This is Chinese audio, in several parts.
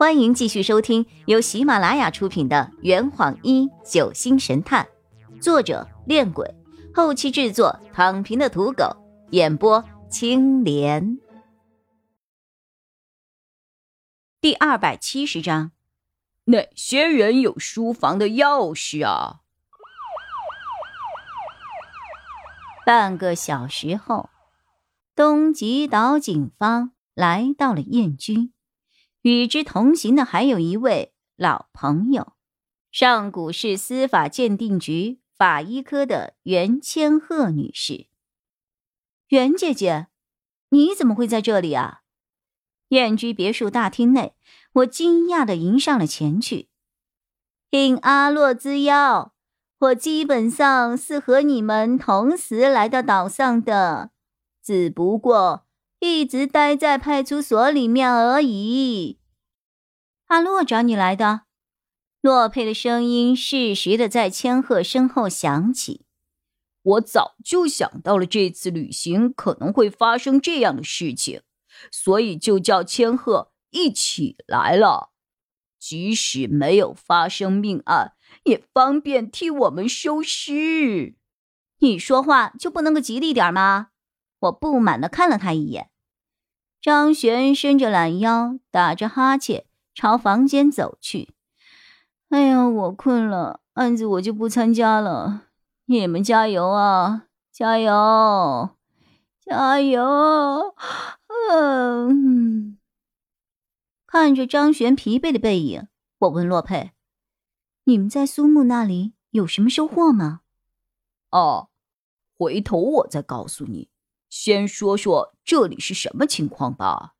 欢迎继续收听由喜马拉雅出品的《圆谎一九星神探》，作者：恋鬼，后期制作：躺平的土狗，演播：青莲。第二百七十章，哪些人有书房的钥匙啊？半个小时后，东极岛警方来到了燕居。与之同行的还有一位老朋友，上古市司法鉴定局法医科的袁千鹤女士。袁姐姐，你怎么会在这里啊？燕居别墅大厅内，我惊讶的迎上了前去。应阿洛之邀，我基本上是和你们同时来到岛上的，只不过……一直待在派出所里面而已。阿洛找你来的，洛佩的声音适时的在千鹤身后响起。我早就想到了这次旅行可能会发生这样的事情，所以就叫千鹤一起来了。即使没有发生命案，也方便替我们收尸。你说话就不能够吉利点吗？我不满的看了他一眼。张璇伸着懒腰，打着哈欠，朝房间走去。哎呀，我困了，案子我就不参加了。你们加油啊，加油，加油！嗯。看着张璇疲惫的背影，我问洛佩：“你们在苏木那里有什么收获吗？”哦，回头我再告诉你。先说说这里是什么情况吧。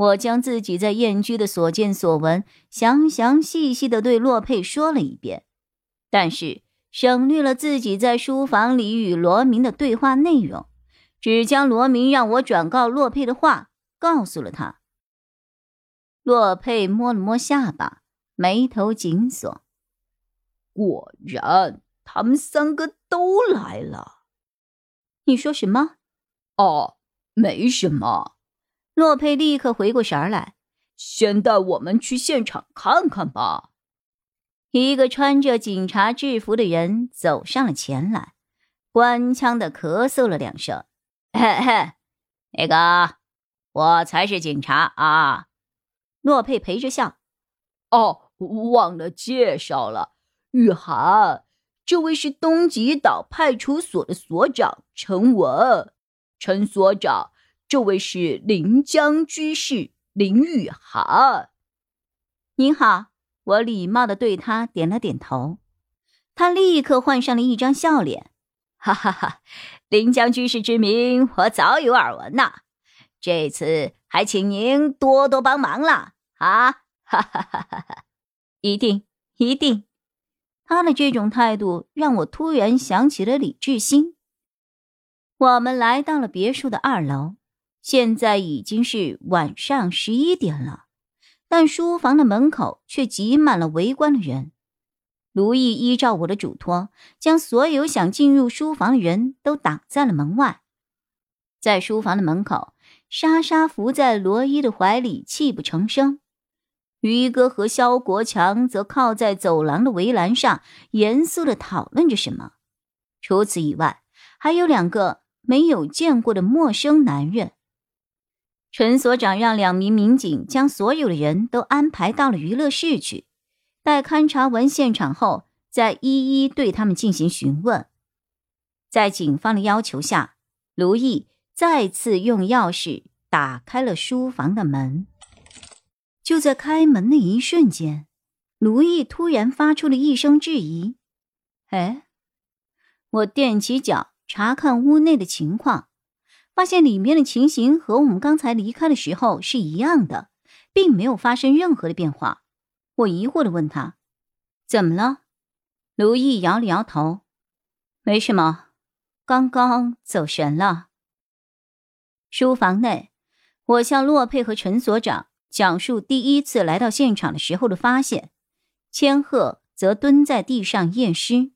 我将自己在燕居的所见所闻详详细细的对洛佩说了一遍，但是省略了自己在书房里与罗明的对话内容，只将罗明让我转告洛佩的话告诉了他。洛佩摸了摸下巴，眉头紧锁。果然，他们三个都来了。你说什么？哦，没什么。洛佩立刻回过神来，先带我们去现场看看吧。一个穿着警察制服的人走上了前来，官腔的咳嗽了两声：“嘿嘿，那个，我才是警察啊。”洛佩陪着笑：“哦，忘了介绍了，雨涵，这位是东极岛派出所的所长陈文。”陈所长，这位是临江居士林雨涵。您好，我礼貌的对他点了点头。他立刻换上了一张笑脸，哈哈哈！临江居士之名，我早有耳闻呐。这次还请您多多帮忙了啊！哈哈哈哈哈！一定，一定。他的这种态度让我突然想起了李志新。我们来到了别墅的二楼，现在已经是晚上十一点了，但书房的门口却挤满了围观的人。卢毅依照我的嘱托，将所有想进入书房的人都挡在了门外。在书房的门口，莎莎伏在罗伊的怀里，泣不成声。于哥和肖国强则靠在走廊的围栏上，严肃的讨论着什么。除此以外，还有两个。没有见过的陌生男人。陈所长让两名民警将所有的人都安排到了娱乐室去，待勘察完现场后，再一一对他们进行询问。在警方的要求下，卢毅再次用钥匙打开了书房的门。就在开门的一瞬间，卢毅突然发出了一声质疑：“哎！”我踮起脚。查看屋内的情况，发现里面的情形和我们刚才离开的时候是一样的，并没有发生任何的变化。我疑惑的问他：“怎么了？”卢毅摇了摇头：“没什么，刚刚走神了。”书房内，我向洛佩和陈所长讲述第一次来到现场的时候的发现，千鹤则蹲在地上验尸。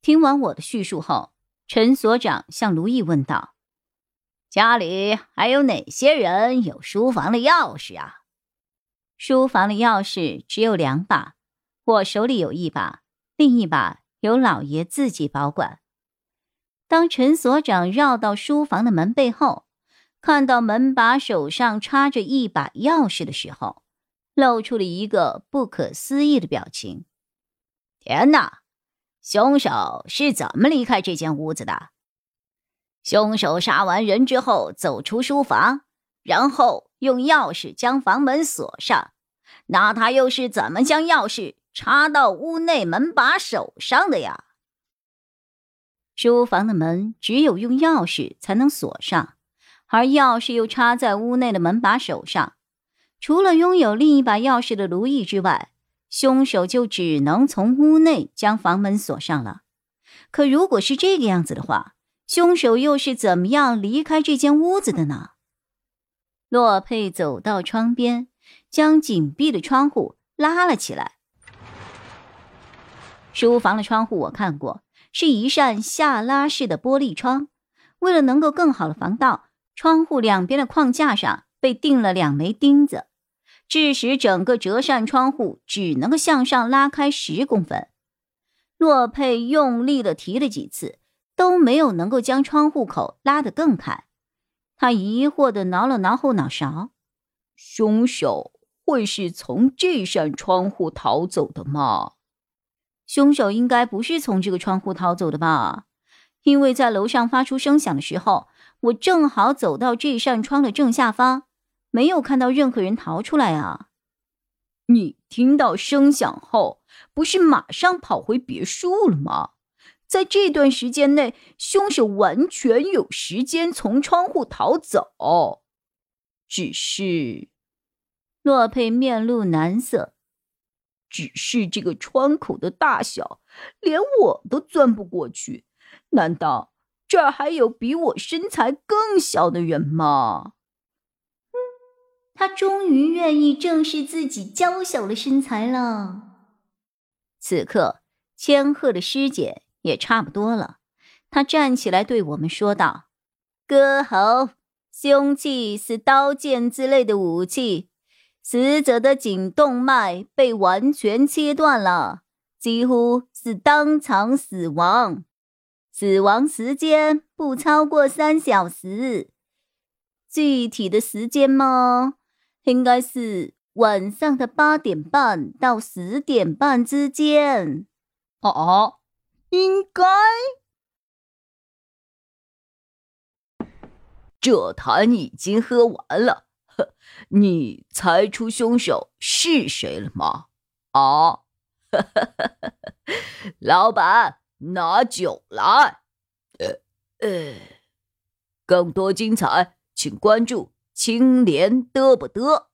听完我的叙述后。陈所长向卢毅问道：“家里还有哪些人有书房的钥匙啊？”书房的钥匙只有两把，我手里有一把，另一把由老爷自己保管。当陈所长绕到书房的门背后，看到门把手上插着一把钥匙的时候，露出了一个不可思议的表情。天哪！凶手是怎么离开这间屋子的？凶手杀完人之后走出书房，然后用钥匙将房门锁上。那他又是怎么将钥匙插到屋内门把手上的呀？书房的门只有用钥匙才能锁上，而钥匙又插在屋内的门把手上。除了拥有另一把钥匙的卢毅之外，凶手就只能从屋内将房门锁上了。可如果是这个样子的话，凶手又是怎么样离开这间屋子的呢？洛佩走到窗边，将紧闭的窗户拉了起来。书房的窗户我看过，是一扇下拉式的玻璃窗。为了能够更好的防盗，窗户两边的框架上被钉了两枚钉子。致使整个折扇窗户只能够向上拉开十公分。洛佩用力的提了几次，都没有能够将窗户口拉得更开。他疑惑的挠了挠后脑勺：“凶手会是从这扇窗户逃走的吗？凶手应该不是从这个窗户逃走的吧？因为在楼上发出声响的时候，我正好走到这扇窗的正下方。”没有看到任何人逃出来啊！你听到声响后，不是马上跑回别墅了吗？在这段时间内，凶手完全有时间从窗户逃走。只是，洛佩面露难色。只是这个窗口的大小，连我都钻不过去。难道这儿还有比我身材更小的人吗？他终于愿意正视自己娇小的身材了。此刻，千鹤的尸检也差不多了。他站起来对我们说道：“割喉，凶器是刀剑之类的武器。死者的颈动脉被完全切断了，几乎是当场死亡。死亡时间不超过三小时。具体的时间吗？”应该是晚上的八点半到十点半之间。哦，应该。这坛已经喝完了，呵，你猜出凶手是谁了吗？啊，老板，拿酒来。呃呃，更多精彩，请关注。青莲得不得？